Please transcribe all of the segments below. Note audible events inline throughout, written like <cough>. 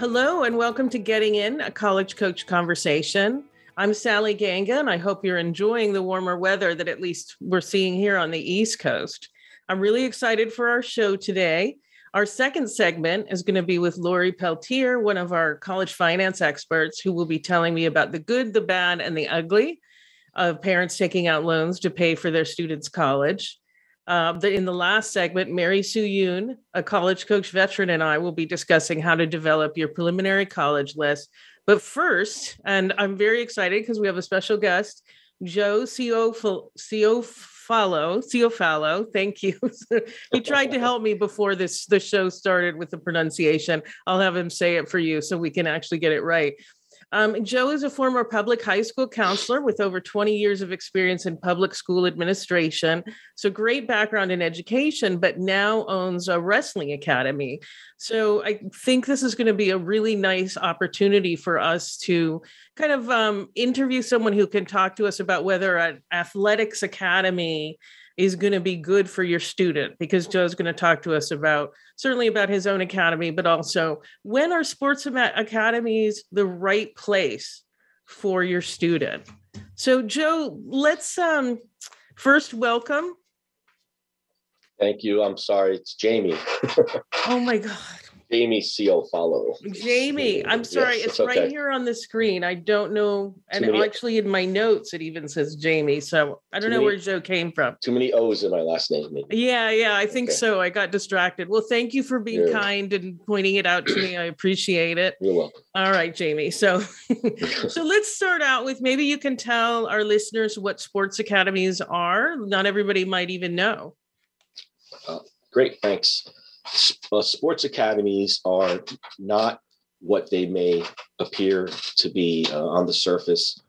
Hello, and welcome to Getting In, a college coach conversation. I'm Sally Ganga, and I hope you're enjoying the warmer weather that at least we're seeing here on the East Coast. I'm really excited for our show today. Our second segment is going to be with Lori Peltier, one of our college finance experts, who will be telling me about the good, the bad, and the ugly of parents taking out loans to pay for their students' college. Uh, the, in the last segment, Mary Sue Yoon, a college coach veteran, and I will be discussing how to develop your preliminary college list. But first, and I'm very excited because we have a special guest, Joe Ciofalo. Ciofalo, thank you. <laughs> he tried to help me before this the show started with the pronunciation. I'll have him say it for you so we can actually get it right. Um, Joe is a former public high school counselor with over 20 years of experience in public school administration. So, great background in education, but now owns a wrestling academy. So, I think this is going to be a really nice opportunity for us to kind of um, interview someone who can talk to us about whether an athletics academy is going to be good for your student because Joe's going to talk to us about certainly about his own academy, but also when are sports academies the right place for your student? So, Joe, let's um, first welcome. Thank you. I'm sorry, it's Jamie. <laughs> oh my God. Jamie Ciofalo. Jamie, I'm sorry, yes, it's, it's okay. right here on the screen. I don't know, and actually in my notes it even says Jamie, so I don't know many, where Joe came from. Too many O's in my last name. Maybe. Yeah, yeah, I think okay. so. I got distracted. Well, thank you for being You're kind and pointing it out to me. I appreciate it. You're welcome. All right, Jamie. So, <laughs> so let's start out with maybe you can tell our listeners what sports academies are. Not everybody might even know. Uh, great, thanks sports academies are not what they may appear to be uh, on the surface.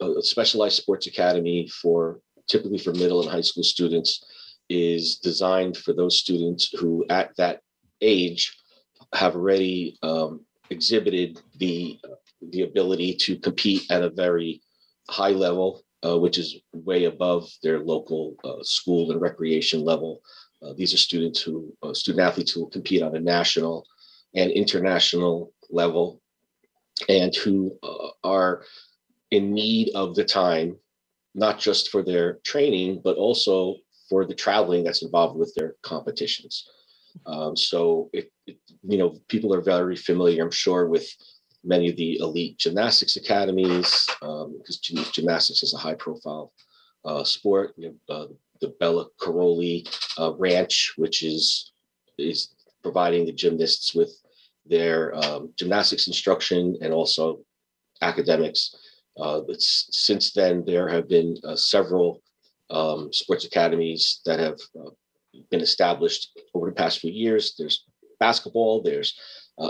A specialized sports academy for typically for middle and high school students is designed for those students who at that age have already um, exhibited the the ability to compete at a very high level, uh, which is way above their local uh, school and recreation level. Uh, these are students who, uh, student athletes who compete on a national and international level and who uh, are in need of the time, not just for their training, but also for the traveling that's involved with their competitions. Um, so, it, it, you know, people are very familiar, I'm sure, with many of the elite gymnastics academies because um, gymnastics is a high profile uh, sport. You have, uh, the Bela Karolyi uh, Ranch, which is is providing the gymnasts with their um, gymnastics instruction and also academics. Uh, since then, there have been uh, several um, sports academies that have uh, been established over the past few years. There's basketball, there's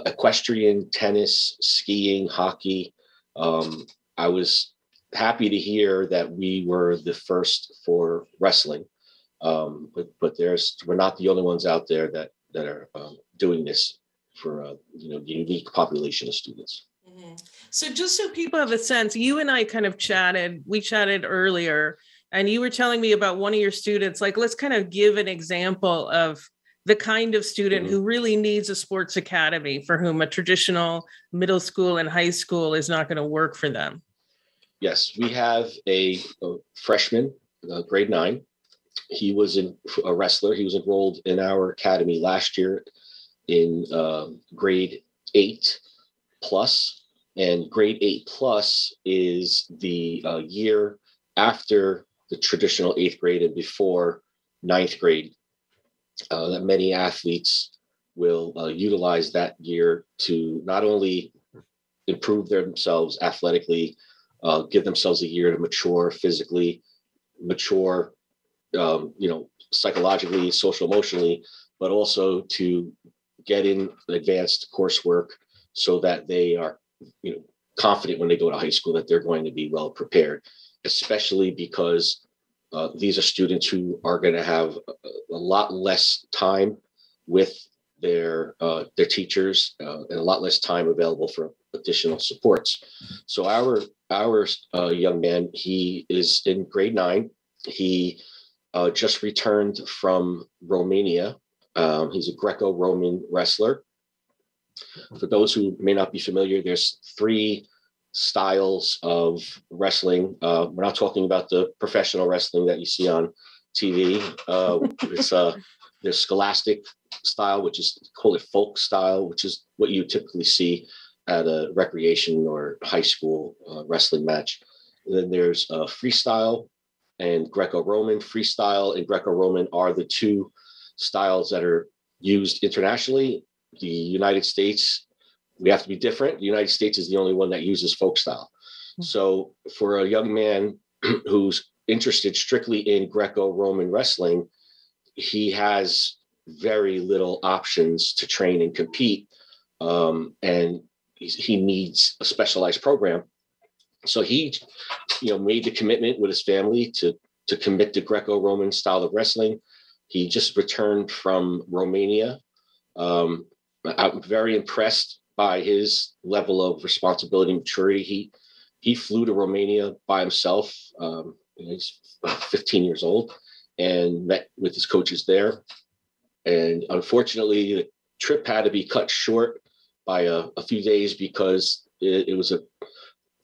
equestrian, tennis, skiing, hockey. Um, I was happy to hear that we were the first for wrestling. Um, but but there's we're not the only ones out there that that are um, doing this for a you know unique population of students. Mm-hmm. So just so people have a sense, you and I kind of chatted. We chatted earlier, and you were telling me about one of your students. Like, let's kind of give an example of the kind of student mm-hmm. who really needs a sports academy for whom a traditional middle school and high school is not going to work for them. Yes, we have a, a freshman, uh, grade nine. He was in, a wrestler. He was enrolled in our academy last year in uh, grade eight plus, and grade eight plus is the uh, year after the traditional eighth grade and before ninth grade. Uh, that many athletes will uh, utilize that year to not only improve themselves athletically uh, give themselves a year to mature physically, mature, um, you know, psychologically, social, emotionally, but also to get in advanced coursework so that they are, you know, confident when they go to high school that they're going to be well prepared, especially because uh, these are students who are going to have a, a, lot less time with their uh, their teachers uh, and a lot less time available for additional supports. So our our uh, young man, he is in grade nine. He uh, just returned from Romania. Um, he's a Greco-Roman wrestler. For those who may not be familiar, there's three styles of wrestling. Uh, we're not talking about the professional wrestling that you see on TV. Uh, it's there's scholastic style, which is called it folk style, which is what you typically see at a recreation or high school uh, wrestling match. And then there's uh, freestyle and Greco-Roman. Freestyle and Greco-Roman are the two styles that are used internationally. The United States, we have to be different. The United States is the only one that uses folk style. Hmm. So for a young man <clears throat> who's interested strictly in Greco-Roman wrestling, he has very little options to train and compete. Um, and he needs a specialized program. So he, you know, made the commitment with his family to to commit to Greco-Roman style of wrestling. He just returned from Romania. Um, I'm very impressed by his level of responsibility and maturity. He he flew to Romania by himself. Um, he's <laughs> 15 years old and met with his coaches there. And unfortunately, the trip had to be cut short by a, a few days because it, it, was a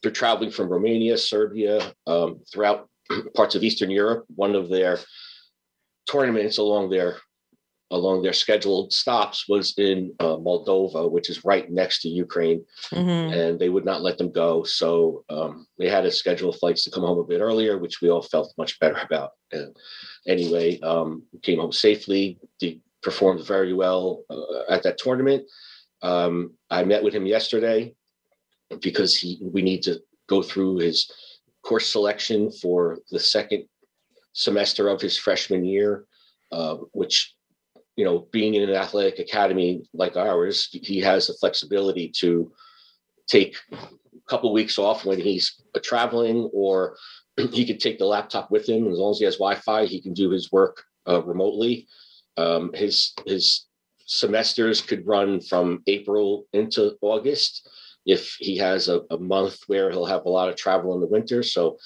they're traveling from Romania, Serbia, um, throughout <clears throat> parts of Eastern Europe. One of their tournaments along their along their scheduled stops was in uh, Moldova, which is right next to Ukraine, mm-hmm. and they would not let them go. So um, they had to schedule flights to come home a bit earlier, which we all felt much better <laughs> about. And anyway, um, came home safely. They performed very well uh, at that tournament. Um, I met with him yesterday because he we need to go through his course selection for the second semester of his freshman year, uh, which you know, being in an athletic academy like ours, he has the flexibility to take a couple weeks off when he's traveling, or <clears throat> he could take the laptop with him. As long as he has Wi-Fi, he can do his work uh, remotely. Um, his his semesters could run from April into August if he has a, a, month where he'll have a lot of travel in the winter. So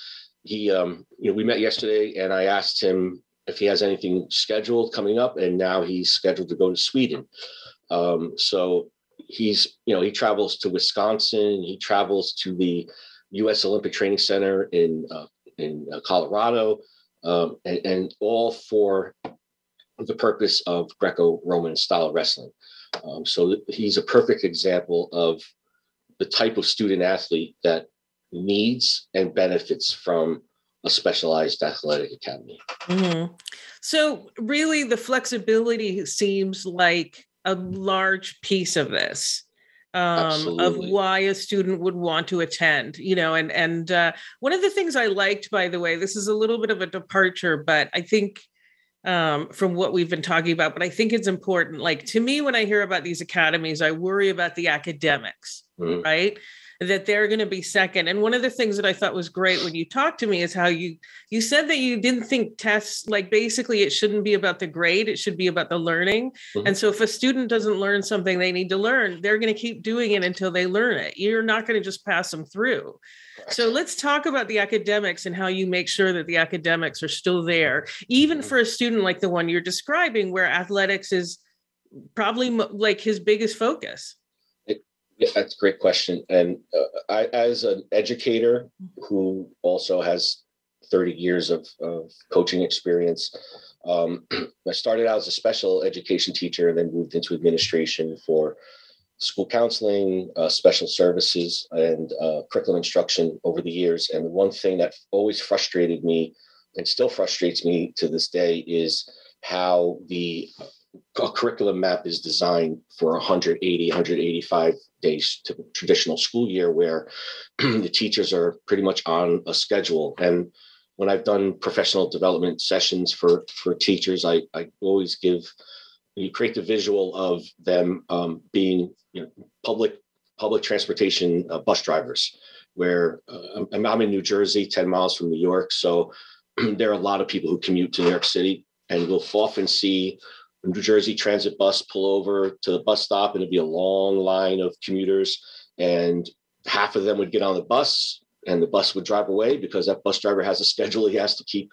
he, um, you know, we met yesterday and I asked him if he has anything scheduled coming up, and now he's scheduled to go to Sweden. Um, so he's, you know, he travels to Wisconsin. He travels to the U.S. Olympic Training Center in uh, in uh, Colorado, um, and, and all for the purpose of Greco-Roman style wrestling. Um, so he's a perfect example of the type of student athlete that needs and benefits from a specialized athletic academy. Mm-hmm. So, really, the flexibility seems like a large piece of this. Um, of why a student would want to attend, you know, and and uh, one of the things I liked, by the way, this is a little bit of a departure, but I think um, from what we've been talking about, but I think it's important. Like to me, when I hear about these academies, I worry about the academics, mm-hmm. right? That they're going to be second. And one of the things that I thought was great when you talked to me is how you you said that you didn't think tests like basically it shouldn't be about the grade, it should be about the learning. Mm-hmm. And so if a student doesn't learn something they need to learn, they're going to keep doing it until they learn it. You're not going to just pass them through. So let's talk about the academics and how you make sure that the academics are still there, even mm-hmm. for a student like the one you're describing, where athletics is probably like his biggest focus. Yeah, that's a great question. And uh, I, as an educator who also has 30 years of, of coaching experience, um, <clears throat> I started out as a special education teacher and then moved into administration for school counseling, uh, special services, and uh, curriculum instruction over the years. And the one thing that always frustrated me and still frustrates me to this day is how the uh, curriculum map is designed for 180, 185 days to traditional school year where <clears throat> the teachers are pretty much on a schedule. And when I've done professional development sessions for, for teachers, I, I always give you create the visual of them um, being you know, public public transportation uh, bus drivers, where uh, I'm, I'm in New Jersey, 10 miles from New York. So <clears throat> there are a lot of people who commute to New York City, and we'll often see a New Jersey transit bus pull over to the bus stop, and it'd be a long line of commuters, and half of them would get on the bus, and the bus would drive away because that bus driver has a schedule he has to keep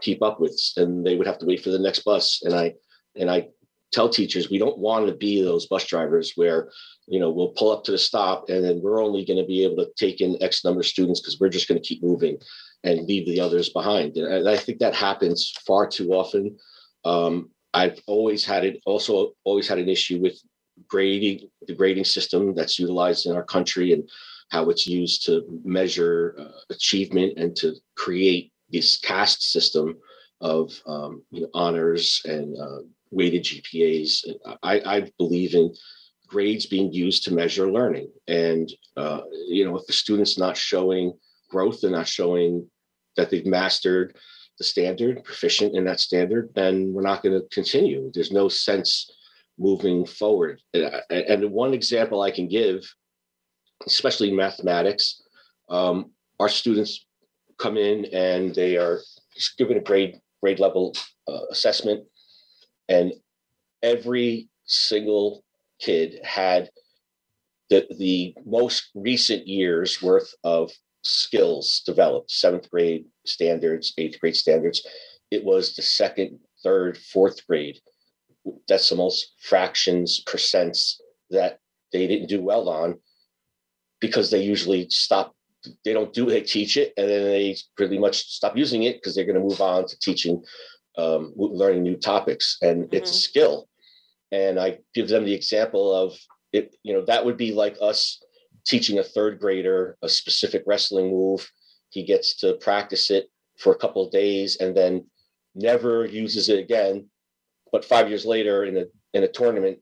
keep up with, and they would have to wait for the next bus. And I and I tell teachers we don't want to be those bus drivers where you know we'll pull up to the stop and then we're only going to be able to take in x number of students because we're just going to keep moving and leave the others behind and i think that happens far too often um, i've always had it also always had an issue with grading the grading system that's utilized in our country and how it's used to measure uh, achievement and to create this caste system of um, you know, honors and uh, weighted GPAs. I, I believe in grades being used to measure learning. And, uh, you know, if the student's not showing growth, they're not showing that they've mastered the standard, proficient in that standard, then we're not going to continue. There's no sense moving forward. And one example I can give, especially in mathematics, um, our students come in and they are given a grade grade level uh, assessment and every single kid had the, the most recent years worth of skills developed seventh grade standards eighth grade standards it was the second third fourth grade decimals fractions percents that they didn't do well on because they usually stop they don't do they teach it and then they pretty much stop using it because they're going to move on to teaching um, learning new topics, and mm-hmm. it's a skill. And I give them the example of it. You know, that would be like us teaching a third grader a specific wrestling move. He gets to practice it for a couple of days and then never uses it again. But five years later, in a in a tournament,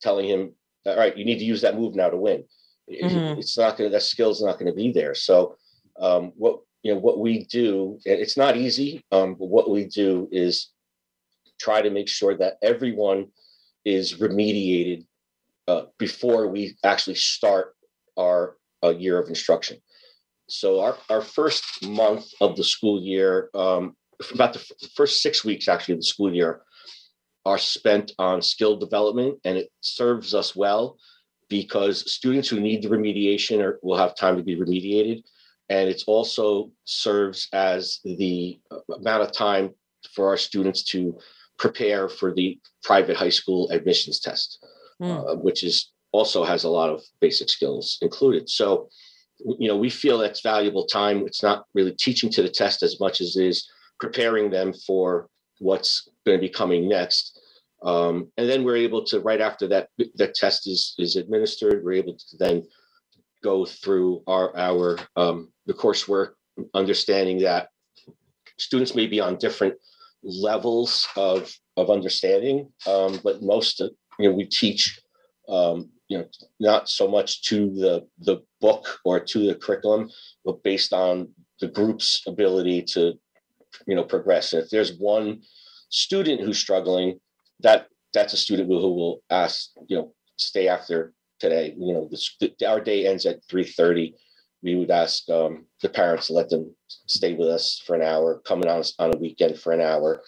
telling him, "All right, you need to use that move now to win." Mm-hmm. It's not going to that skill's not going to be there. So, um, what you know what we do it's not easy um, but what we do is try to make sure that everyone is remediated uh, before we actually start our uh, year of instruction so our, our first month of the school year um, about the f- first six weeks actually of the school year are spent on skill development and it serves us well because students who need the remediation are, will have time to be remediated and it also serves as the amount of time for our students to prepare for the private high school admissions test, mm. uh, which is also has a lot of basic skills included. So, you know, we feel that's valuable time. It's not really teaching to the test as much as is preparing them for what's going to be coming next. Um, and then we're able to, right after that, that test is is administered, we're able to then go through our our um, the coursework, understanding that students may be on different levels of of understanding, um, but most of, you know we teach um, you know not so much to the the book or to the curriculum, but based on the group's ability to you know progress. And if there's one student who's struggling, that that's a student who, will ask you know stay after today. You know, the, our day ends at three thirty. We would ask um, the parents to let them stay with us for an hour, coming on on a weekend for an hour,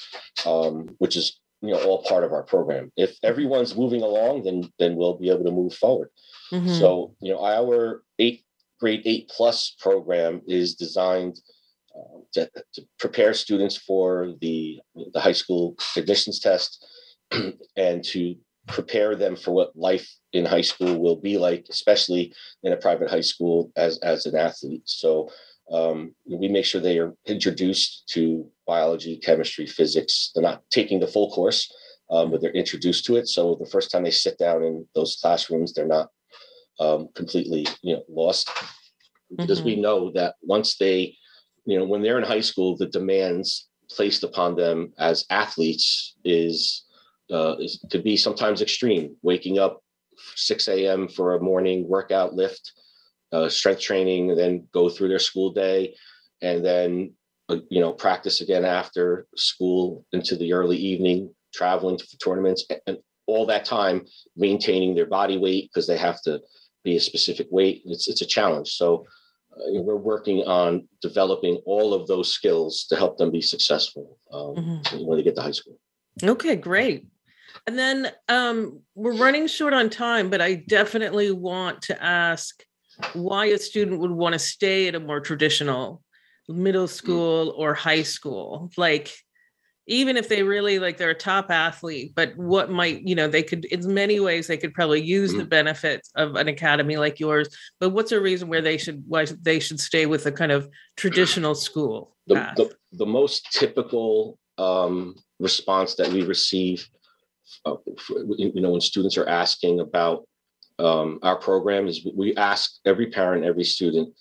um, which is you know all part of our program. If everyone's moving along, then then we'll be able to move forward. Mm-hmm. So you know, our eight grade eight plus program is designed. Uh, to, to prepare students for the the high school admissions test <clears throat> and to prepare them for what life in high school will be like, especially in a private high school as as an athlete. So um, we make sure they are introduced to biology, chemistry, physics. They're not taking the full course, um, but they're introduced to it. So the first time they sit down in those classrooms, they're not um, completely you know lost because mm-hmm. we know that once they you know when they're in high school, the demands placed upon them as athletes is uh, is, could be sometimes extreme. Waking up 6 a.m. for a morning workout lift, uh, strength training, and then go through their school day, and then you know practice again after school into the early evening, traveling to tournaments, and all that time maintaining their body weight because they have to be a specific weight. It's it's a challenge. So uh, we're working on developing all of those skills to help them be successful um, mm-hmm. when they get to high school. Okay, great. And then um, we're running short on time, but I definitely want to ask why a student would want to stay at a more traditional middle mm. school or high school. Like, even if they really like they're a top athlete, but what might, you know, they could, in many ways, they could probably use the benefits of an academy like yours. But what's a reason where they should, why they should stay with a kind of traditional school? The, the, the, most typical um, response that we receive, uh, for, you know, when students are asking about um, our program is we ask every parent, every student,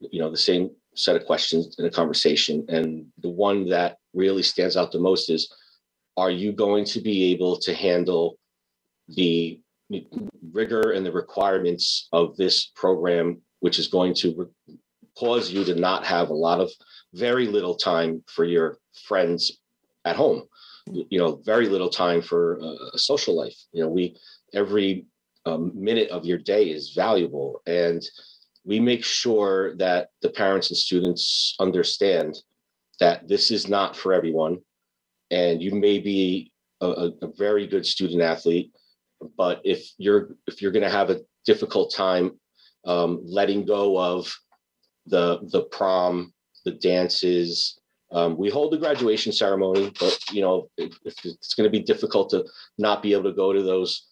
you know, the same set of questions in a conversation. And the one that really stands out the most is are you going to be able to handle the rigor and the requirements of this program, which is going to re- cause you to not have a lot of very little time for your friends at home? You know, very little time for a social life. You know, we every um, minute of your day is valuable. And we make sure that the parents and students understand that this is not for everyone. And you may be a, a very good student athlete, but if you're if you're going to have a difficult time um, letting go of the the prom, the dances, um, we hold the graduation ceremony, but you know if, if it's going to be difficult to not be able to go to those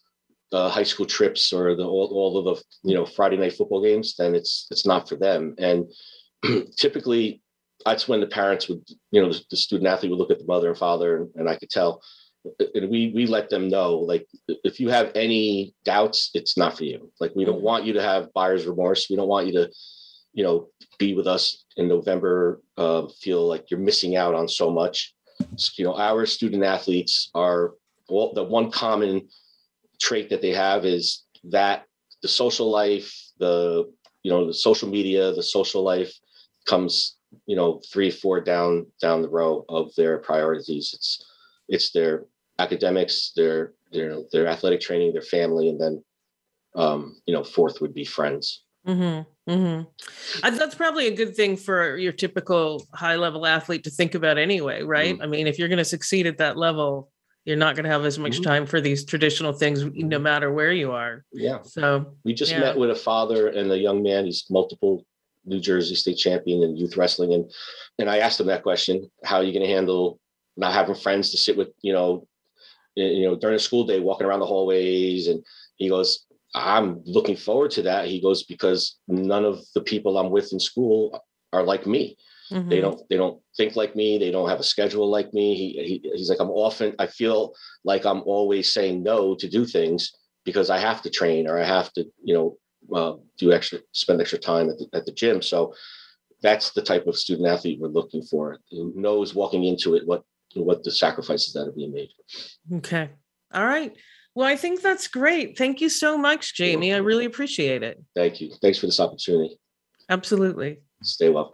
the high school trips or the all, all of the you know Friday night football games, then it's it's not for them. And <clears throat> typically, that's when the parents would you know the, the, student athlete would look at the mother and father, and, and I could tell. And we we let them know like if you have any doubts, it's not for you. Like we don't mm-hmm. want you to have buyer's remorse. We don't want you to, you know, be with us in November, uh, feel like you're missing out on so much. You know, our student athletes are all the one common trait that they have is that the social life, the you know the social media, the social life comes you know three four down down the row of their priorities. It's it's their academics, their their their athletic training, their family, and then um, you know fourth would be friends. Mm-hmm. Mm-hmm. That's probably a good thing for your typical high level athlete to think about anyway, right? Mm-hmm. I mean, if you're going to succeed at that level, you're not going to have as much mm-hmm. time for these traditional things no mm-hmm. matter where you are. Yeah. So we just yeah. met with a father and a young man. He's multiple new jersey state champion in youth wrestling. And and i asked him that question how are you going to handle not having friends to sit with you know you know during a school day walking around the hallways? And he goes i'm looking forward to that. He goes because none of the people i'm with in school are like me Mm-hmm. They don't they don't think like me. They don't have a schedule like me. He, he he's like I'm often I feel like I'm always saying no to do things because I have to train or I have to you know uh, do extra spend extra time at the, at the gym. So that's the type of student athlete we're looking for. Who knows walking into it what what the sacrifices that are being made. Okay. All right. Well, I think that's great. Thank you so much, Jamie. I really appreciate it. Thank you. Thanks for this opportunity. Absolutely. Stay well.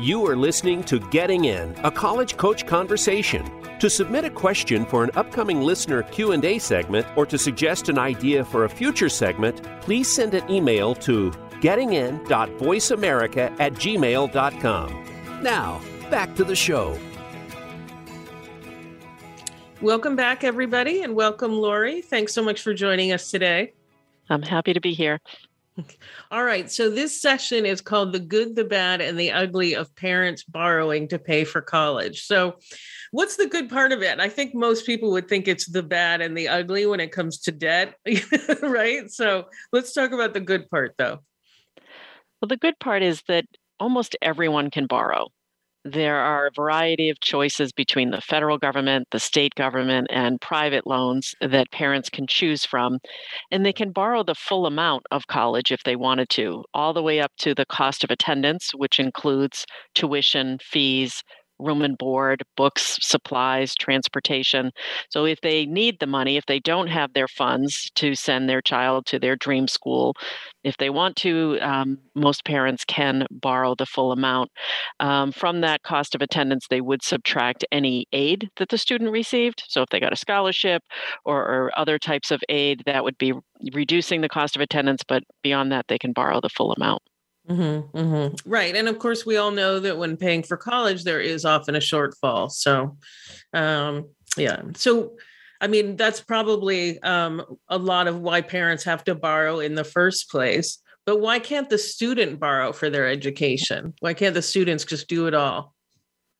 You are listening to Getting In, a college coach conversation. To submit a question for an upcoming listener Q&A segment or to suggest an idea for a future segment, please send an email to gettingin.voiceamerica at gmail.com. Now, back to the show. Welcome back, everybody, and welcome, Lori. Thanks so much for joining us today. I'm happy to be here. All right. So, this session is called The Good, the Bad, and the Ugly of Parents Borrowing to Pay for College. So, what's the good part of it? I think most people would think it's the bad and the ugly when it comes to debt, <laughs> right? So, let's talk about the good part, though. Well, the good part is that almost everyone can borrow. There are a variety of choices between the federal government, the state government, and private loans that parents can choose from. And they mm. can borrow the full amount of college if they wanted to, all the way up to the cost of attendance, which includes tuition, fees, room and board, books, supplies, transportation. So if they need the money, if they don't have their funds to send their child to their dream school, if they want to, um, most parents can borrow the full amount. Um, from that cost of attendance, they would subtract any aid that the student received. So if they got a scholarship or, or other types of aid, that would be reducing the cost of attendance, but beyond that, they can borrow the full amount. Mm-hmm, mm-hmm. Right. And of course, we all know that when paying for college, there is often a shortfall. So, um, yeah. So, I mean, that's probably um, a lot of why parents have to borrow in the first place. But why can't the student borrow for their education? Why can't the students just do it all?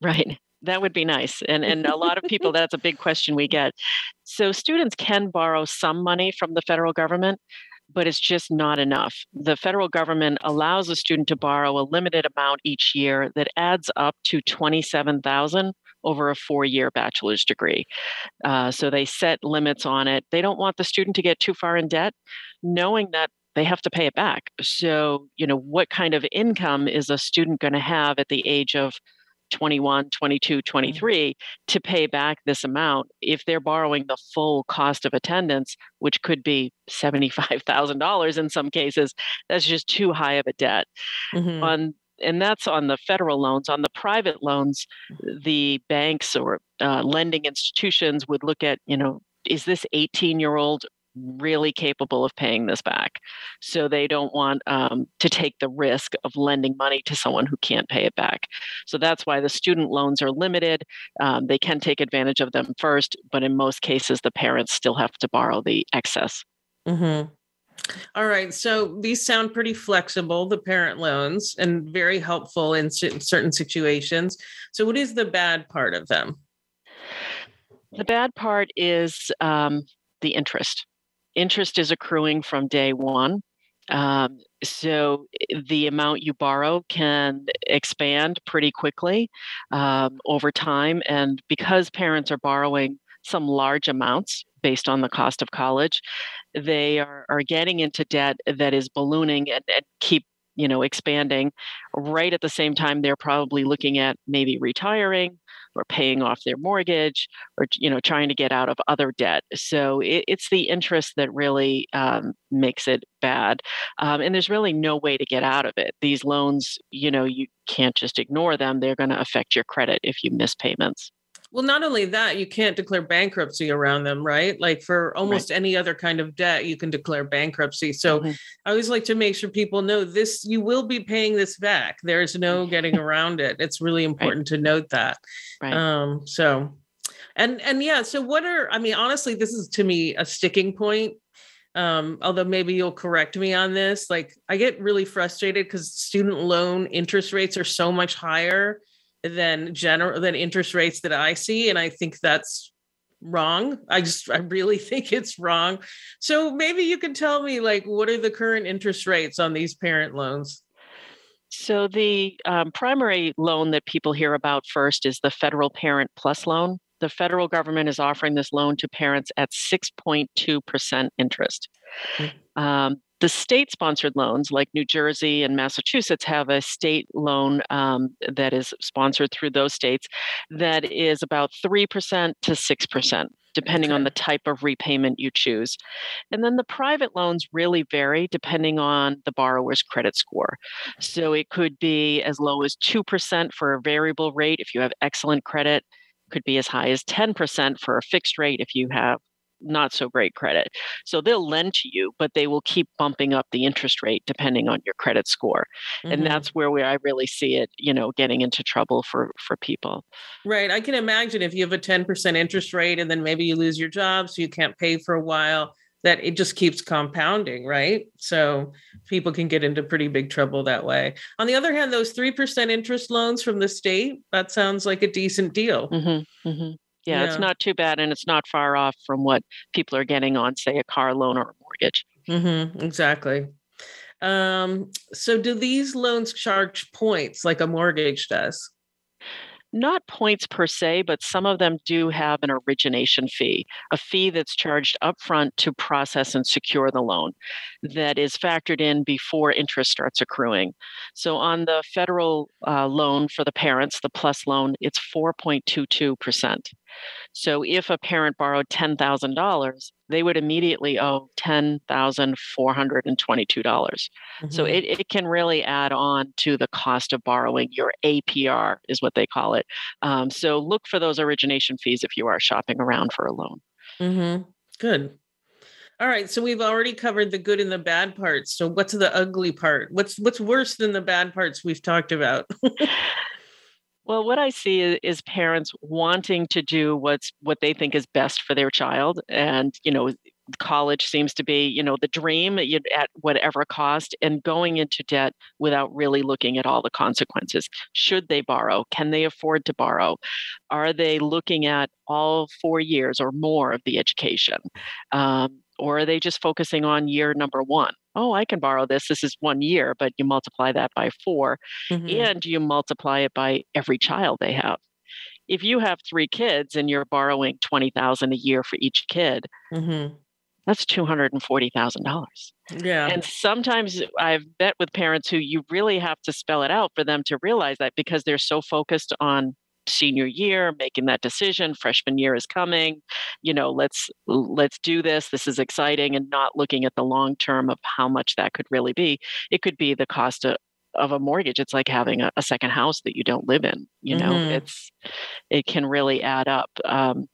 Right. That would be nice. And and a lot of people that's a big question we get. So students can borrow some money from the federal government, but it's just not enough. The federal government allows a student to borrow a limited amount each year that adds up to 27,000 over a four-year bachelor's degree. Uh, so they set limits on it. They don't want the student to get too far in debt, knowing that they have to pay it back. So, you know, what kind of income is a student going to have at the age of 21, 22, mm-hmm. 23 to pay back this amount if they're borrowing the full cost of attendance, which could be $75,000 in some cases. That's just too high of a debt. Mm-hmm. On and that's on the federal loans. On the private loans, the banks or uh, lending institutions would look at, you know, is this 18 year old really capable of paying this back. So they don't want um, to take the risk of lending money to someone who can't pay it back. So that's why the student loans are limited. Um, they can take advantage of them first, but in most cases, the parents still have to borrow the excess. Mm-hmm. All right. So these sound pretty flexible, the parent loans, and very helpful in certain situations. So, what is the bad part of them? The bad part is um, the interest interest is accruing from day one. Um, so eh, the amount you borrow can expand pretty quickly um, over time. And because parents are borrowing some large amounts based on the cost of college, they are, are getting into debt that is ballooning and, and keep you know expanding right at the same time they're probably looking at maybe retiring or paying off their mortgage or you know trying to get out of other debt. So it, it's the interest that really um, makes it bad um, and there's really no way to get out of it. These loans you know you can't just ignore them. They're going to affect your credit if you miss payments well, not only that, you can't declare bankruptcy around them, right? Like for almost right. any other kind of debt, you can declare bankruptcy. So mm-hmm. I always like to make sure people know this, you will be paying this back. There's no getting around it. It's really <laughs> important right. to note that. Right. Um, so, and, and yeah, so what are, I mean, honestly, this is to me a sticking point um although maybe you'll correct me on this like i get really frustrated because student loan interest rates are so much higher than general than interest rates that I see, and I think that's wrong. I just I really <laughs> think it's wrong. So maybe you can tell me like what are the current interest rates on these parent loans? So the um, primary loan that people hear about first is the federal parent plus loan. The federal government is offering this loan to parents at 6.2% interest. Mm-hmm. Um, the state sponsored loans, like New Jersey and Massachusetts, have a state loan um, that is sponsored through those states that is about 3% to 6%, depending okay. on the type of repayment you choose. And then the private loans really vary depending on the borrower's credit score. So it could be as low as 2% for a variable rate if you have excellent credit, could be as high as 10% for a fixed rate if you have not so great credit. So they'll lend to you, but they will keep bumping up the interest rate depending on your credit score. Mm-hmm. And that's where we, I really see it, you know, getting into trouble for for people. Right. I can imagine if you have a 10% interest rate and then maybe you lose your job so you can't pay for a while that it just keeps compounding, right? So people can get into pretty big trouble that way. On the other hand, those 3% interest loans from the state, that sounds like a decent deal. Mm-hmm, mm-hmm. Yeah, yeah, it's not too bad and it's not far off from what people are getting on, say, a car loan or a mortgage. Mm-hmm, exactly. Um, so, do these loans charge points like a mortgage does? not points per se, but some of them do have an origination fee, a fee that's charged upfront to process and secure the loan that is factored in before interest starts accruing. So on the federal uh, loan for the parents, the plus loan, it's 4.22%. So if a parent borrowed $10,000, they would immediately owe $10,422. dollars mm hmm So it, it can really add on to the cost of borrowing. Your APR is what they call it. Um, so look for those origination fees if you are shopping around for a loan. Mm-hmm. Good. All right, so we've already covered the good and the bad parts. So what's the ugly part? What's what's worse than the bad parts we've talked about? <laughs> Well, what I see is, parents wanting to do what's what they think is best for their child, and you know, college seems to be you know the dream at whatever cost, and going into debt without really looking at all the consequences. Should they borrow? Can they afford to borrow? Are they looking at all four years or more of the education? Um, or are they just focusing on year number one? Oh, I can borrow this. This is one year, but you multiply that by 4 mm-hmm. and you multiply it by every child they have. If you have three kids and you're borrowing 20000 a year for each kid, mm-hmm. that's $240,000. Yeah. And sometimes I've met with parents who you really have to spell it out for them to realize that because they're so focused on senior year making that decision freshman year is coming you know let's let's do this this is exciting and not looking at the long term of how much that could really be. It could be the cost of, of a mortgage. It's like having a, a, second house that you don't live in you know? Mm-hmm. it's it can really add up um,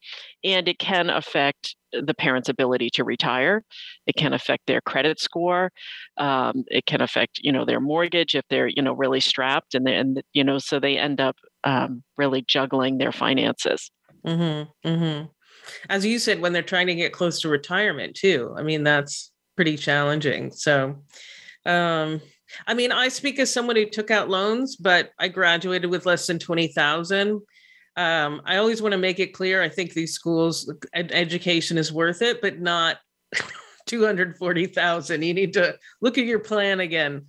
and it can affect the parent's ability to retire it can affect their credit score um, it can affect you know their mortgage if they're you know really strapped and and you know so they end up um, really juggling their finances mm-hmm. Mm-hmm. as you said when they're trying to get close to retirement too i mean that's pretty challenging so um, I mean, I speak as someone who took out loans, but I graduated with less than 20,000. Um, I always want to make it clear. I think these schools ed- education is worth it, but not <laughs> 240,000. You need to look at your plan again.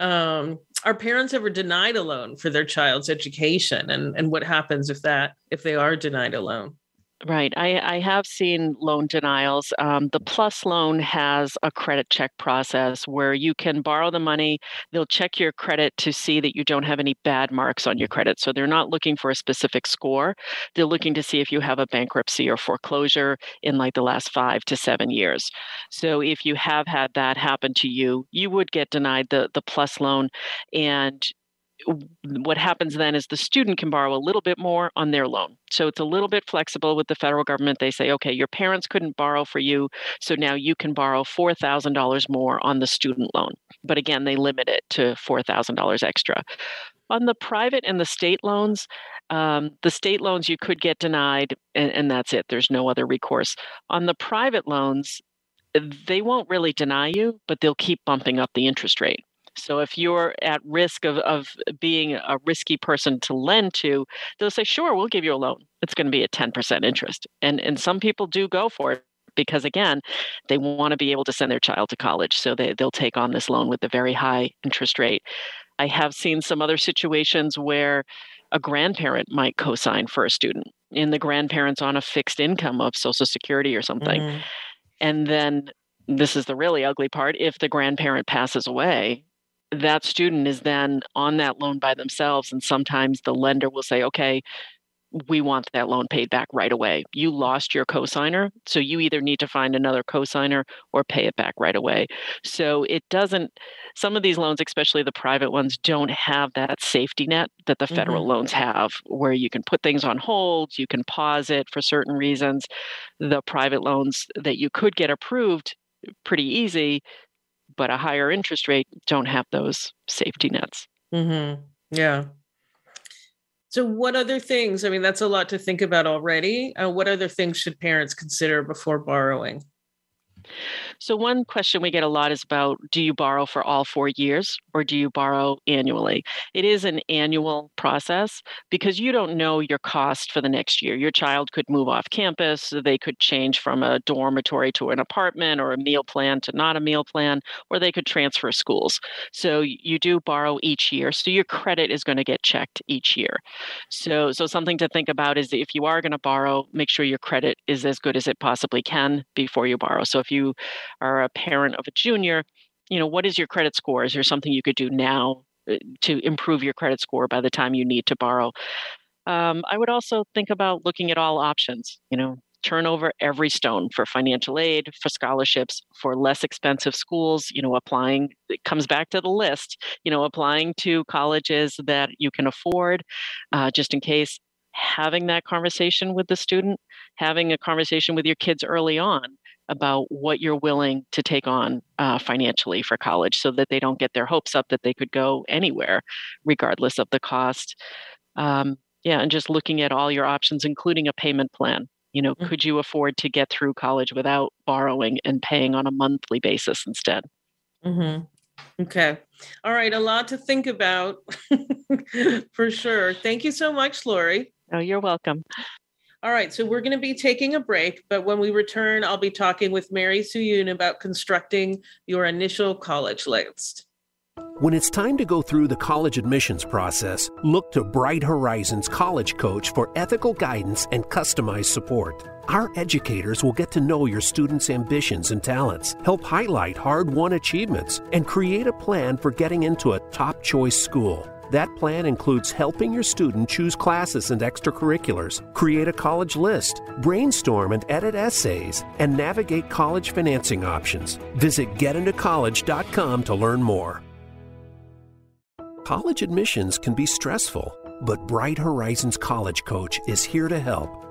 Um, are parents ever denied a loan for their child's education and, and what happens if that, if they are denied a loan? Right. I, I have seen loan denials. Um, the Plus loan has a credit check process where you can borrow the money. They'll check your credit to see that you don't have any bad marks on your credit. So they're not looking for a specific score. They're looking to see if you have a bankruptcy or foreclosure in like the last five to seven years. So if you have had that happen to you, you would get denied the, the Plus loan. And what happens then is the student can borrow a little bit more on their loan. So it's a little bit flexible with the federal government. They say, okay, your parents couldn't borrow for you, so now you can borrow $4,000 more on the student loan. But again, they limit it to $4,000 extra. On the private and the state loans, um, the state loans you could get denied, and, and that's it. There's no other recourse. On the private loans, they won't really deny you, but they'll keep bumping up the interest rate. So if you're at risk of, of being a risky person to lend to, they'll say, sure, we'll give you a loan. It's going to be a 10% interest. And, and some people do go for it because again, they want to be able to send their child to college. So they, they'll take on this loan with a very high interest rate. I have seen some other situations where a grandparent might co-sign for a student and the grandparent's on a fixed income of social security or something. Mm. And then this is the really ugly part if the grandparent passes away that student is then on that loan by themselves and sometimes the lender will say okay we want that loan paid back right away. You lost your cosigner, so you either need to find another cosigner or pay it back right away. So it doesn't, some of these loans, especially the private ones, don't have that safety net that the federal mm-hmm. loans have, where you can put things on hold, you can pause it for certain reasons. The private loans that you could get approved pretty easy, but a higher interest rate don't have those safety nets. Mm-hmm. Yeah. So, what other things? I mean, that's a lot to think about already. Uh, what other things should parents consider before borrowing? So, one question we get a lot is about do you borrow for all four years or do you borrow annually? It is an annual process because you don't know your cost for the next year. Your child could move off campus, they could change from a dormitory to an apartment or a meal plan to not a meal plan, or they could transfer schools. So, you do borrow each year. So, your credit is going to get checked each year. So, so something to think about is if you are going to borrow, make sure your credit is as good as it possibly can before you borrow. So, if you are a parent of a junior, you know, what is your credit score? Is there something you could do now uh, to improve your credit score by the time you need to borrow? Um, I would also think about looking at all options, you know, turn over every stone for financial aid, for scholarships, for less expensive schools, you know, applying, it comes back to the list, you know, applying to colleges that you can afford, uh, just in case having that conversation with the student, having a conversation with your kids early on about what you're willing to take on uh, financially for college so that they don't get their hopes up that they could go anywhere regardless of the cost. Um, yeah and just looking at all your options including a payment plan. You know mm-hmm. could you afford to get through college without borrowing and paying on a monthly basis instead? Mm-hmm. okay. All right a lot to think about <laughs> for sure. Thank you so much lori. Oh you're welcome all right, so we're going to be taking a break, but when we return, I'll be talking with Mary Suyun about constructing your initial college list. When it's time to go through the college admissions process, look to Bright Horizons College Coach for ethical guidance and customized support. Our educators will get to know your students' ambitions and talents, help highlight hard won achievements, and create a plan for getting into a top choice school. That plan includes helping your student choose classes and extracurriculars, create a college list, brainstorm and edit essays, and navigate college financing options. Visit getintocollege.com to learn more. College admissions can be stressful, but Bright Horizons College Coach is here to help.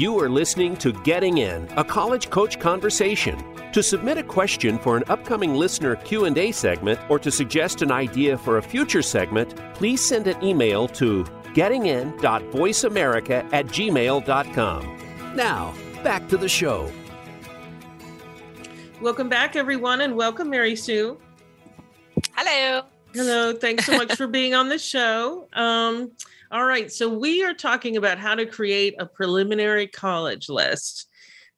You are listening to Getting In, a college coach conversation. To submit a question for an upcoming listener Q&A segment or to suggest an idea for a future segment, please send an email to gettingin.voiceamerica at gmail.com. Now, back to the show. Welcome back, everyone, and welcome, Mary Sue. Hello. Hello. Thanks so much for being on the show. Um, all right. So we are talking about how to create a preliminary college list.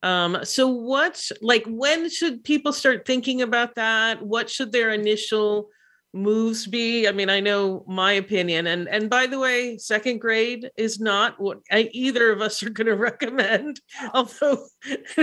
Um, so what like when should people start thinking about that? What should their initial moves be? I mean, I know my opinion, and and by the way, second grade is not what I, either of us <laughs> are going to recommend. <laughs> Although,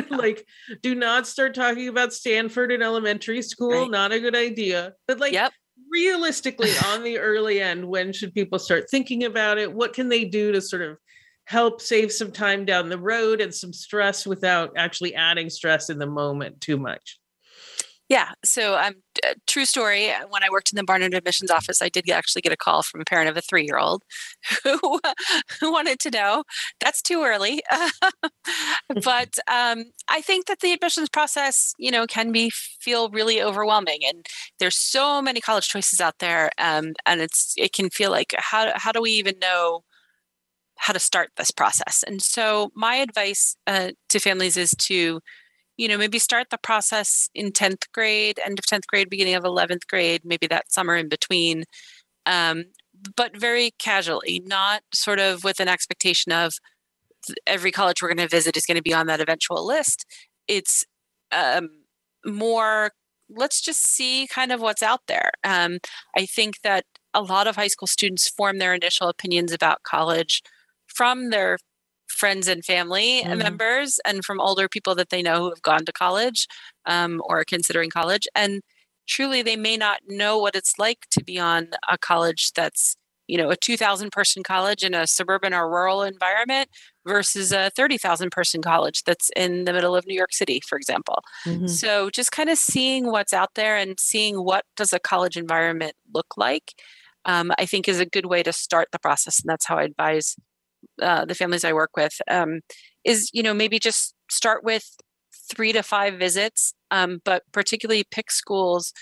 like, do not start talking about Stanford in elementary school. Right. Not a good idea. But like, yep realistically on the early end when should people start thinking about it? What can they do to sort of help save some time down the road and some stress without actually adding stress in the moment too much yeah. So, um, uh, true story. Uh, when I worked in the Barnard admissions office, I did actually get a call from a parent of a three-year-old <laughs> who, who wanted to know. That's too early, <laughs> but um, I think that the admissions process, you know, can be feel really overwhelming, and there's so many college choices out there, um, and it's it can feel like how how do we even know how to start this process? And so, my advice uh, to families is to you know maybe start the process in 10th grade end of 10th grade beginning of 11th grade maybe that summer in between um, but very casually, not sort of with an expectation of every college we're going to visit is going to be on that eventual list. It's um, more, let's just see kind of what's out there. Um, I think that a lot of high school students form their initial opinions about college from their friends and family mm-hmm. members and from older people that they know who have gone to college um, or are considering college. And truly, they may not know what it's like to be on a college that's you know a 2000 person college in a suburban or rural environment versus a 30,000 person college that's in the middle of New York City for example. Mm-hmm. So just kind of seeing what's out there and seeing what does a college environment look like um, I think is a good way to start the process and that's how I advise uh, the families I work with um, is you know maybe just start with three to five visits um, but particularly pick schools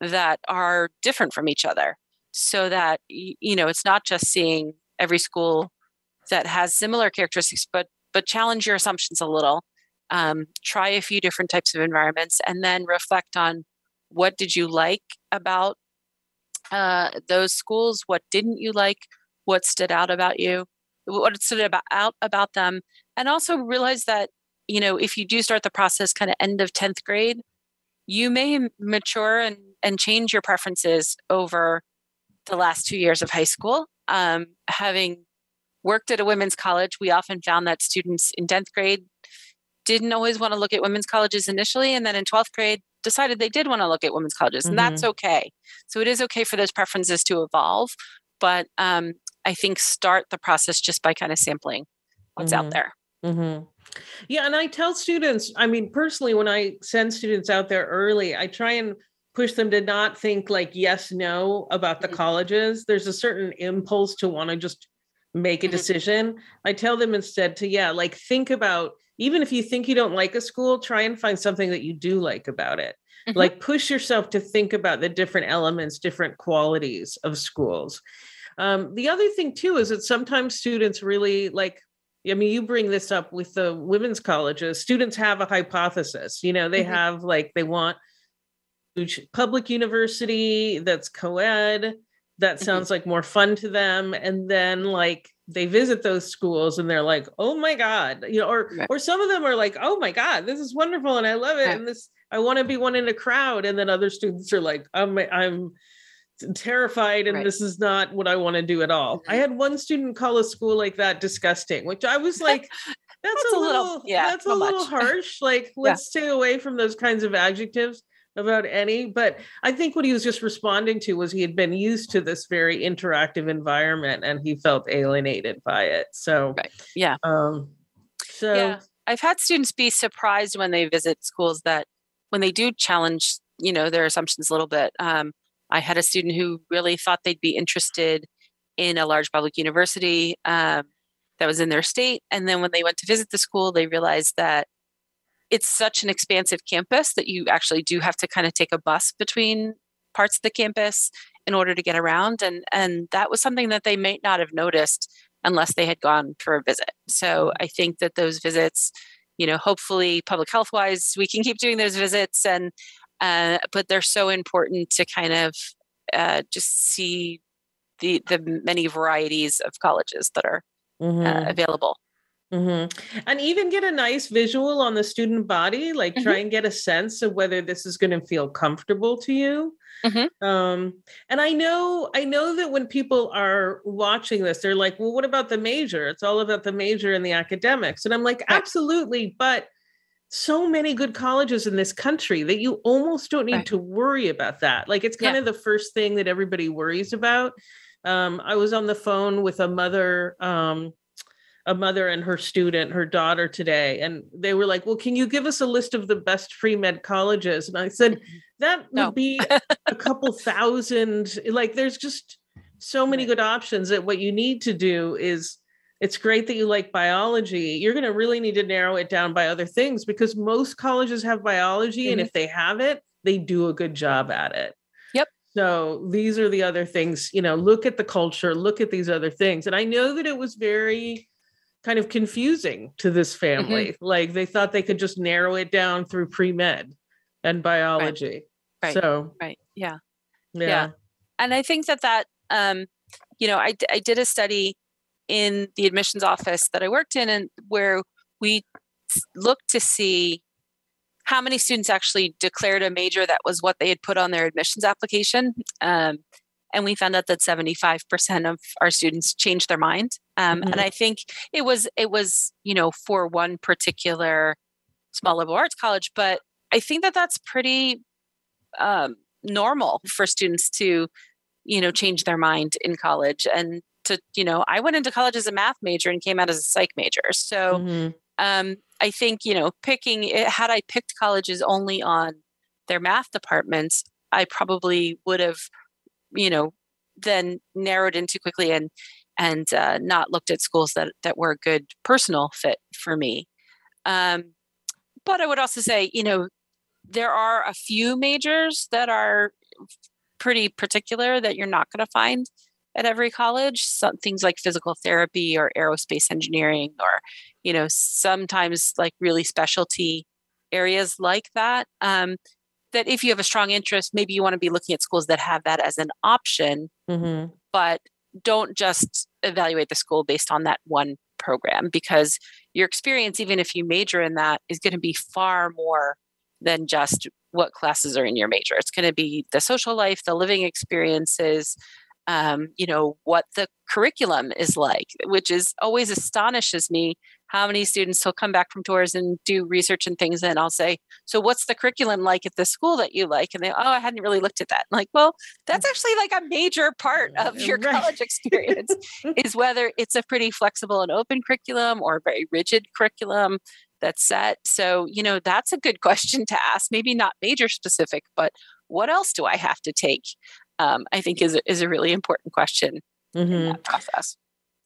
that are different from each other so that you know it's not just seeing every school that has similar characteristics but but challenge your assumptions a little um, try a few different types of environments and then reflect on what did you like about uh, those schools what didn't you like what stood out about you what stood about, out about them and also realize that you know if you do start the process kind of end of 10th grade you may mature and and change your preferences over the last two years of high school. Um, having worked at a women's college, we often found that students in 10th grade didn't always want to look at women's colleges initially. And then in 12th grade, decided they did want to look at women's colleges. And mm-hmm. that's okay. So it is okay for those preferences to evolve. But um, I think start the process just by kind of sampling what's mm-hmm. out there. Mm-hmm. Yeah. And I tell students, I mean, personally, when I send students out there early, I try and push them to not think like yes no about the mm-hmm. colleges there's a certain impulse to want to just make a mm-hmm. decision i tell them instead to yeah like think about even if you think you don't like a school try and find something that you do like about it mm-hmm. like push yourself to think about the different elements different qualities of schools um, the other thing too is that sometimes students really like I mean, you bring this up with the women's colleges. Students have a hypothesis. You know, they mm-hmm. have like they want public university that's co-ed that mm-hmm. sounds like more fun to them and then like they visit those schools and they're like oh my god you know or right. or some of them are like oh my god this is wonderful and i love it right. and this i want to be one in a crowd and then other students are like i'm i'm terrified and right. this is not what i want to do at all mm-hmm. i had one student call a school like that disgusting which i was <laughs> like that's, that's a, little, little yeah that's a little <laughs> harsh like let's yeah. stay away from those kinds of adjectives about any, but I think what he was just responding to was he had been used to this very interactive environment and he felt alienated by it. So, right. yeah. Um, so, yeah. I've had students be surprised when they visit schools that when they do challenge, you know, their assumptions a little bit. Um, I had a student who really thought they'd be interested in a large public university um, that was in their state. And then when they went to visit the school, they realized that it's such an expansive campus that you actually do have to kind of take a bus between parts of the campus in order to get around and and that was something that they may not have noticed unless they had gone for a visit so i think that those visits you know hopefully public health wise we can keep doing those visits and uh, but they're so important to kind of uh, just see the the many varieties of colleges that are uh, mm-hmm. uh, available Mm-hmm. And even get a nice visual on the student body, like mm-hmm. try and get a sense of whether this is going to feel comfortable to you. Mm-hmm. Um, and I know, I know that when people are watching this, they're like, "Well, what about the major? It's all about the major and the academics." And I'm like. "Absolutely," but so many good colleges in this country that you almost don't need right. to worry about that. Like it's kind yeah. of the first thing that everybody worries about. Um, I was on the phone with a mother. Um, a mother and her student, her daughter today, and they were like, "Well, can you give us a list of the best pre med colleges?" And I said, mm-hmm. "That no. would be <laughs> a couple thousand. Like, there's just so many good options that what you need to do is." It's great that you like biology. You're going to really need to narrow it down by other things because most colleges have biology, mm-hmm. and if they have it, they do a good job at it. Yep. So these are the other things, you know, look at the culture, look at these other things. And I know that it was very kind of confusing to this family. Mm-hmm. Like they thought they could just narrow it down through pre med and biology. Right. right. So, right. Yeah. yeah. yeah. And I think that that, um, you know, I, I did a study in the admissions office that I worked in, and where we looked to see how many students actually declared a major that was what they had put on their admissions application. Um, and we found out that 75% of our students changed their mind. Um, mm-hmm. And I think it was it was you know for one particular small liberal arts college, but I think that that's pretty um, normal for students to you know change their mind in college and to you know i went into college as a math major and came out as a psych major. So mm-hmm. um, i think you know picking it, had i picked colleges only on their math departments i probably would have you know then narrowed in too quickly and and uh, not looked at schools that that were a good personal fit for me. Um, but i would also say you know there are a few majors that are pretty particular that you're not going to find at every college some things like physical therapy or aerospace engineering or you know sometimes like really specialty areas like that um, that if you have a strong interest maybe you want to be looking at schools that have that as an option mm-hmm. but don't just evaluate the school based on that one program because your experience even if you major in that is going to be far more than just what classes are in your major. It's going to be the social life, the living experiences, um, you know, what the curriculum is like, which is always astonishes me how many students will come back from tours and do research and things. And I'll say, So, what's the curriculum like at the school that you like? And they, Oh, I hadn't really looked at that. I'm like, well, that's actually like a major part of your <laughs> right. college experience <laughs> is whether it's a pretty flexible and open curriculum or a very rigid curriculum that's set. So, you know, that's a good <laughs> question to ask. Maybe not major specific, but what else do I have to take? Um, I think is is a really important question mm-hmm. in that process.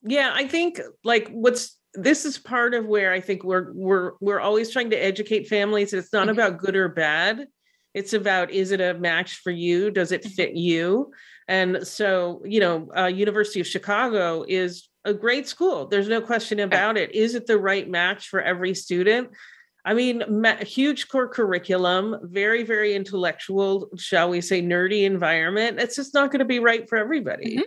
Yeah, I think like what's this is part of where I think we're we're we're always trying to educate families. It's not mm-hmm. about good or bad. It's about is it a match for you? Does it mm-hmm. fit you? And so, you know, uh, University of Chicago is a great school. There's no question about it. Is it the right match for every student? I mean, ma- huge core curriculum, very, very intellectual, shall we say, nerdy environment. It's just not going to be right for everybody. Mm-hmm.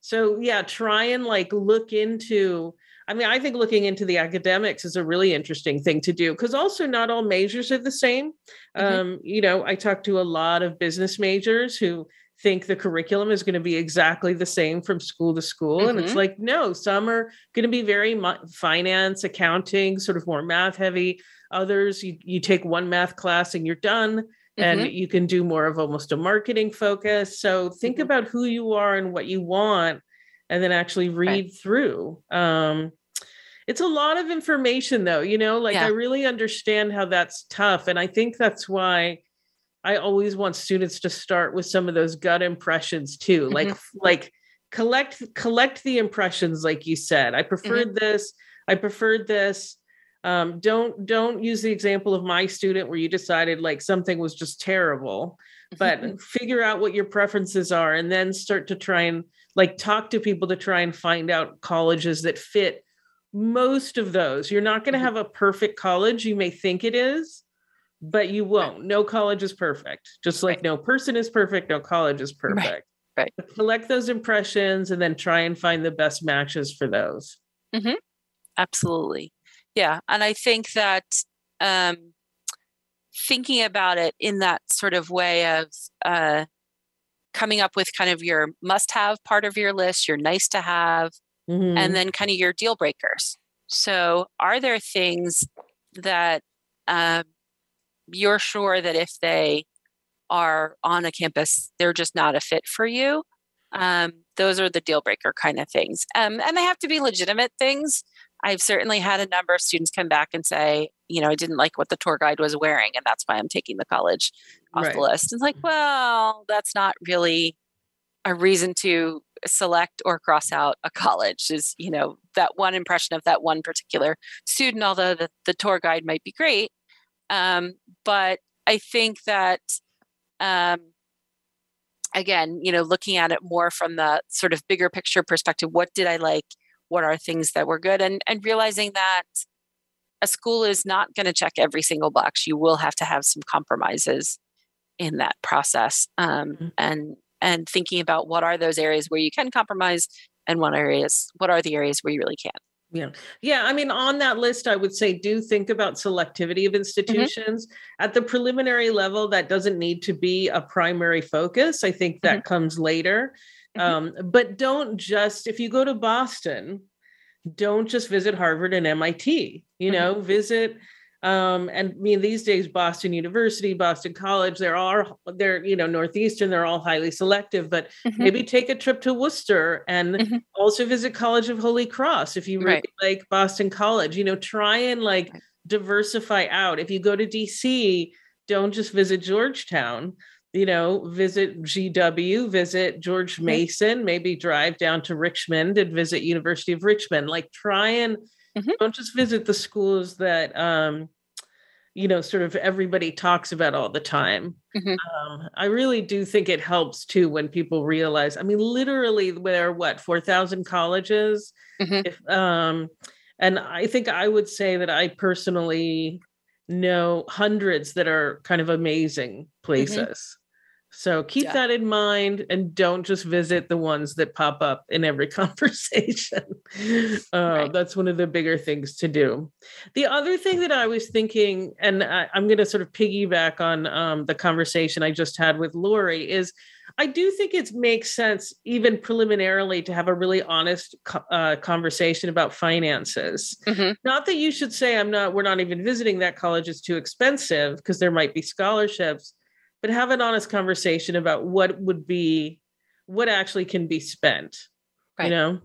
So, yeah, try and like look into. I mean, I think looking into the academics is a really interesting thing to do because also not all majors are the same. Mm-hmm. Um, you know, I talk to a lot of business majors who think the curriculum is going to be exactly the same from school to school mm-hmm. and it's mm-hmm. like no some are going to be very finance accounting sort of more math heavy others you, you take one math class and you're done mm-hmm. and you can do more of almost a marketing focus so think mm-hmm. about who you are and what you want and then actually read right. through um, it's a lot of information though you know like yeah. i really understand how that's tough and i think that's why I always want students to start with some of those gut impressions too. Mm-hmm. Like like collect collect the impressions like you said. I preferred mm-hmm. this. I preferred this. Um, don't don't use the example of my student where you decided like something was just terrible but <laughs> figure out what your preferences are and then start to try and like talk to people to try and find out colleges that fit most of those you're not going to mm-hmm. have a perfect college you may think it is but you won't. No college is perfect. Just like right. no person is perfect, no college is perfect. Right. right. Collect those impressions and then try and find the best matches for those. Mm-hmm. Absolutely. Yeah. And I think that um, thinking about it in that sort of way of uh, coming up with kind of your must have part of your list, your nice to have, mm-hmm. and then kind of your deal breakers. So, are there things that um, you're sure that if they are on a campus, they're just not a fit for you. Um, those are the deal breaker kind of things. Um, and they have to be legitimate things. I've certainly had a number of students come back and say, you know, I didn't like what the tour guide was wearing, and that's why I'm taking the college off right. the list. It's like, well, that's not really a reason to select or cross out a college is you know that one impression of that one particular student although the, the tour guide might be great um, but I think that, um, again, you know, looking at it more from the sort of bigger picture perspective, what did I like? What are things that were good? And, and realizing that a school is not going to check every single box. You will have to have some compromises in that process. Um, mm-hmm. And and thinking about what are those areas where you can compromise and what areas what are the areas where you really can't yeah. Yeah. I mean, on that list, I would say do think about selectivity of Mm-hmm. institutions. At the preliminary level, that doesn't need to be a primary focus. I think that comes later. Um, but don't just, if you go to Boston, don't just visit Harvard and MIT, you know, visit. Um, and I mean, these days, Boston University, Boston College, they're all, they're, you know, Northeastern, they're all highly selective, but Mhm. maybe take a trip to Worcester and Mhm. also visit College of Holy Cross if you really Right. like Boston College. You know, try and like diversify out. If you go to DC, don't just visit Georgetown. You know, visit GW, visit George Mason, maybe drive down to Richmond and visit University of Richmond. Like try and Mhm. don't just visit the schools that um you know sort of everybody talks about all the time Mhm. um, i really do think it helps too when people realize i mean literally there are what 4000 colleges Mhm. if um and i think i would say that i personally know hundreds that are kind of amazing places so keep Yeah. that in mind and don't just visit the ones that pop up in every <laughs> conversation. Uh, Right. That's one of the bigger things to do. The other thing that I was thinking, and I, I'm going to sort of piggyback on um, the conversation I just had with Lori, is I do think it makes sense, even preliminarily, to have a really honest uh, conversation about finances. Mhm. Not that you should say, I'm not, we're not even visiting that college, it's too expensive, because there might be scholarships, but have an honest conversation about what would be, what actually can be spent. Right. You know?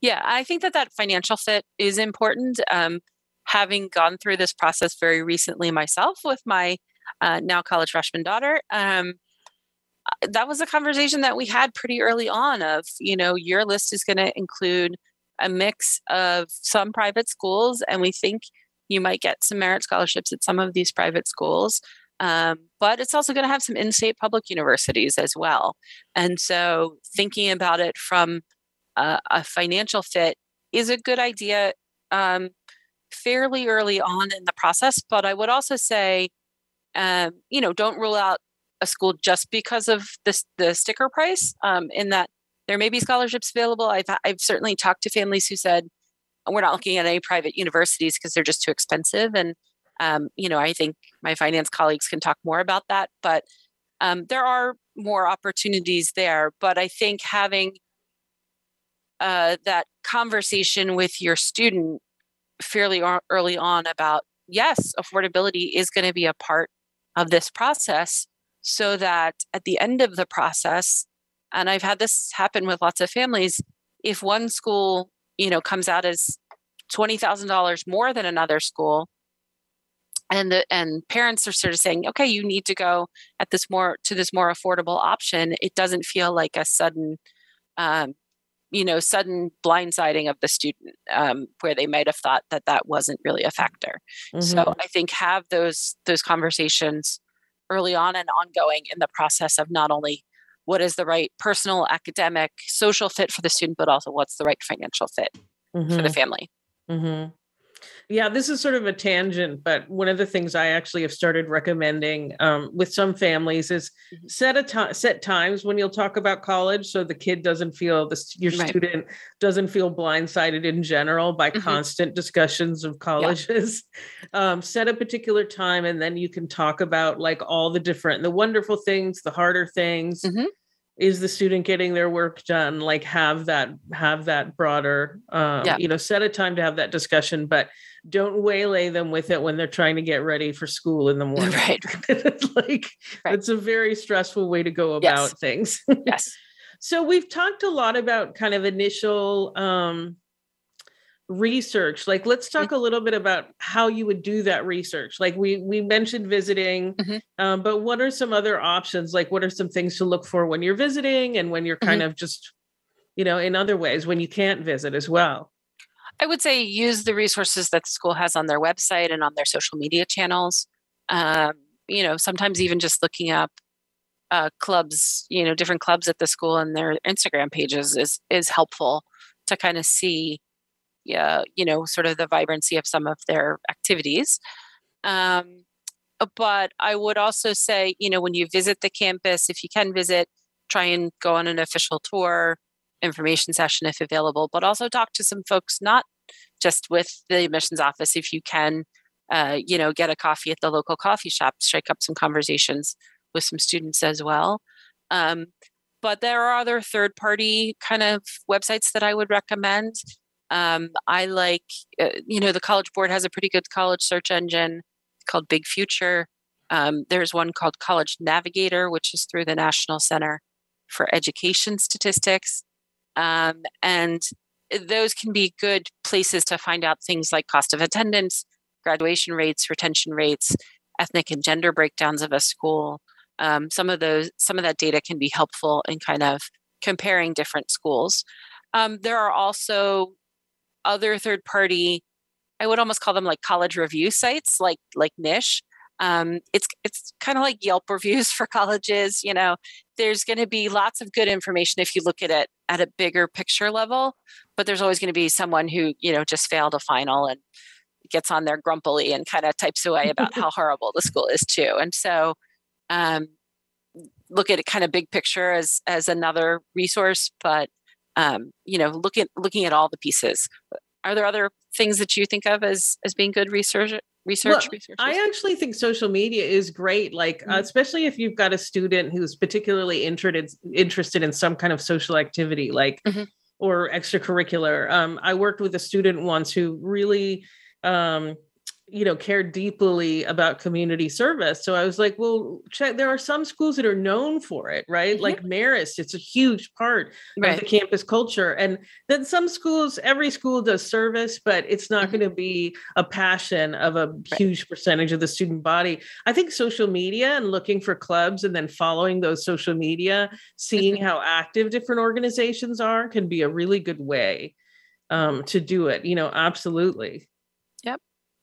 Yeah, I think that that financial fit is important. Um, having gone through this process very recently myself with my uh, now college freshman daughter, um, uh, that was a conversation that we had pretty early on. Of you know, your list is going to include a mix of some private schools, and we think you might get some merit scholarships at some of these private schools. Um, but it's also going to have some in-state public universities as well. And so, thinking about it from uh, a financial fit is a good idea um, fairly early on in the process. But I would also say, um, you know, don't rule out a school just because of this the sticker price. Um, in that there may be scholarships available. I've I've certainly talked to families who said we're not looking at any private universities because they're just too expensive. And um, you know, I think my finance colleagues can talk more about that. But um, there are more opportunities there. But I think having uh, that conversation with your student fairly early on about yes, affordability is going to be a part of this process, so that at the end of the process, and I've had this happen with lots of families, if one school you know comes out as twenty thousand dollars more than another school, and the and parents are sort of saying, okay, you need to go at this more to this more affordable option. It doesn't feel like a sudden um, you know sudden blindsiding of the student um, where they might have thought that that wasn't really a factor so Mhm. i think have those those conversations early on and ongoing in the process of not only what is the right personal academic social fit for the student but also what's the right financial fit for the Mhm. family hmm Yeah, this is sort of a tangent, but one of the things I actually have started recommending um, with some families is Mhm. set a time, set times when you'll talk about college, so the kid doesn't feel this your Right. student doesn't feel blindsided in general by Mhm. constant discussions of colleges. <laughs> Um, set a particular time, and then you can talk about like all the different, the wonderful things, the harder things. Mhm. Is the student getting their work done? Like have that have that broader, um, Yeah. you know, set a time to have that discussion, but don't waylay them with it when they're trying to get ready for school in the <laughs> morning. Right. it's <laughs> like Right. it's a very stressful way to go about Yes. things. <laughs> yes so we've talked a lot about kind of initial um research like let's talk a little bit about how you would do that research like we we mentioned visiting Mhm. um, but what are some other options like what are some things to look for when you're visiting and when you're kind of just you know in other ways when you can't visit as well I would say use the resources that the school has on their website and on their social media channels. Um, you know, sometimes even just looking up uh, clubs, you know, different clubs at the school and their Instagram pages is is helpful to kind of see, yeah, you know, sort of the vibrancy of some of their activities. Um, uh, but I would also say, you know, when you visit the campus, if you can visit, try and go on an official tour, information session if available, but also talk to some folks not just with the admissions office if you can uh, you know get a coffee at the local coffee shop strike up some conversations with some students as well um, but there are other third party kind of websites that i would recommend um, i like uh, you know the college board has a pretty good college search engine called big future um, there's one called college navigator which is through the national center for education statistics um, and those can be good places to find out things like cost of attendance, graduation rates, retention rates, ethnic and gender breakdowns of a school. Um, some of those, some of that data can be helpful in kind of comparing different schools. Um, there are also other third-party, I would almost call them like college review sites, like like Niche, um, it's it's kind of like Yelp <laughs> reviews for colleges. You know, there's going to be lots of good information if you look at it at a bigger picture level, but there's always going to be someone who you know just failed a final and gets on there grumpily and kind of types away about how <laughs> horrible the school is too. And so, um, look at it kind of big picture as as another resource, but um, you know, looking looking at all the pieces. Are there other things that you think of as as being good research research well, i actually think social media is great like mm-hmm. uh, especially if you've got a student who's particularly interested interested in some kind of social activity like mm-hmm. or extracurricular um, i worked with a student once who really um, you know care deeply about community service so i was like well check there are some schools that are known for it right mm-hmm. like marist it's a huge part right. of the campus culture and then some schools every school does service but it's not mm-hmm. going to be a passion of a right. huge percentage of the student body i think social media and looking for clubs and then following those social media seeing mm-hmm. how active different organizations are can be a really good way um, to do it you know absolutely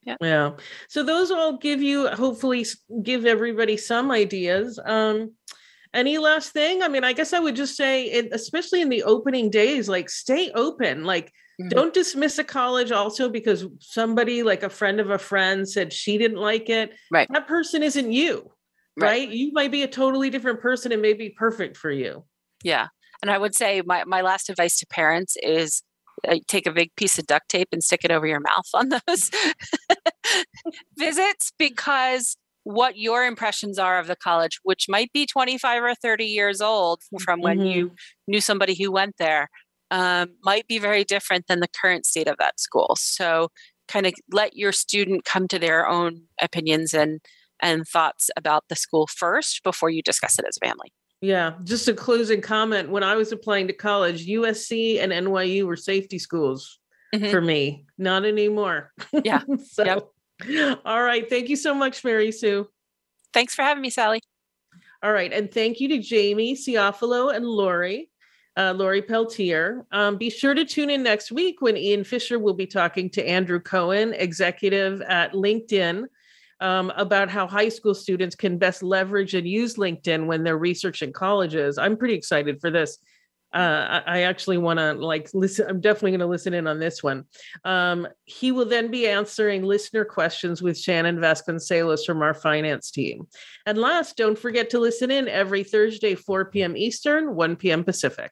yeah. Yeah. So those all give you hopefully give everybody some ideas. Um any last thing? I mean, I guess I would just say it, especially in the opening days like stay open. Like mm-hmm. don't dismiss a college also because somebody like a friend of a friend said she didn't like it. Right. That person isn't you. Right. right? You might be a totally different person and may be perfect for you. Yeah. And I would say my my last advice to parents is take a big piece of duct tape and stick it over your mouth on those <laughs> visits because what your impressions are of the college, which might be 25 or 30 years old from when mm-hmm. you knew somebody who went there, um, might be very different than the current state of that school. So, kind of let your student come to their own opinions and and thoughts about the school first before you discuss it as a family. Yeah, just a closing comment. When I was applying to college, USC and NYU were safety schools mm-hmm. for me. Not anymore. Yeah. <laughs> so, yep. all right. Thank you so much, Mary Sue. Thanks for having me, Sally. All right. And thank you to Jamie Ciofalo and Lori, uh, Lori Peltier. Um, be sure to tune in next week when Ian Fisher will be talking to Andrew Cohen, executive at LinkedIn um, about how high school students can best leverage and use LinkedIn when they're researching colleges. I'm pretty excited for this. Uh, I, I actually want to like listen. I'm definitely going to listen in on this one. Um, he will then be answering listener questions with Shannon Vasconcelos from our finance team. And last, don't forget to listen in every Thursday, 4 p.m. Eastern, 1 p.m. Pacific.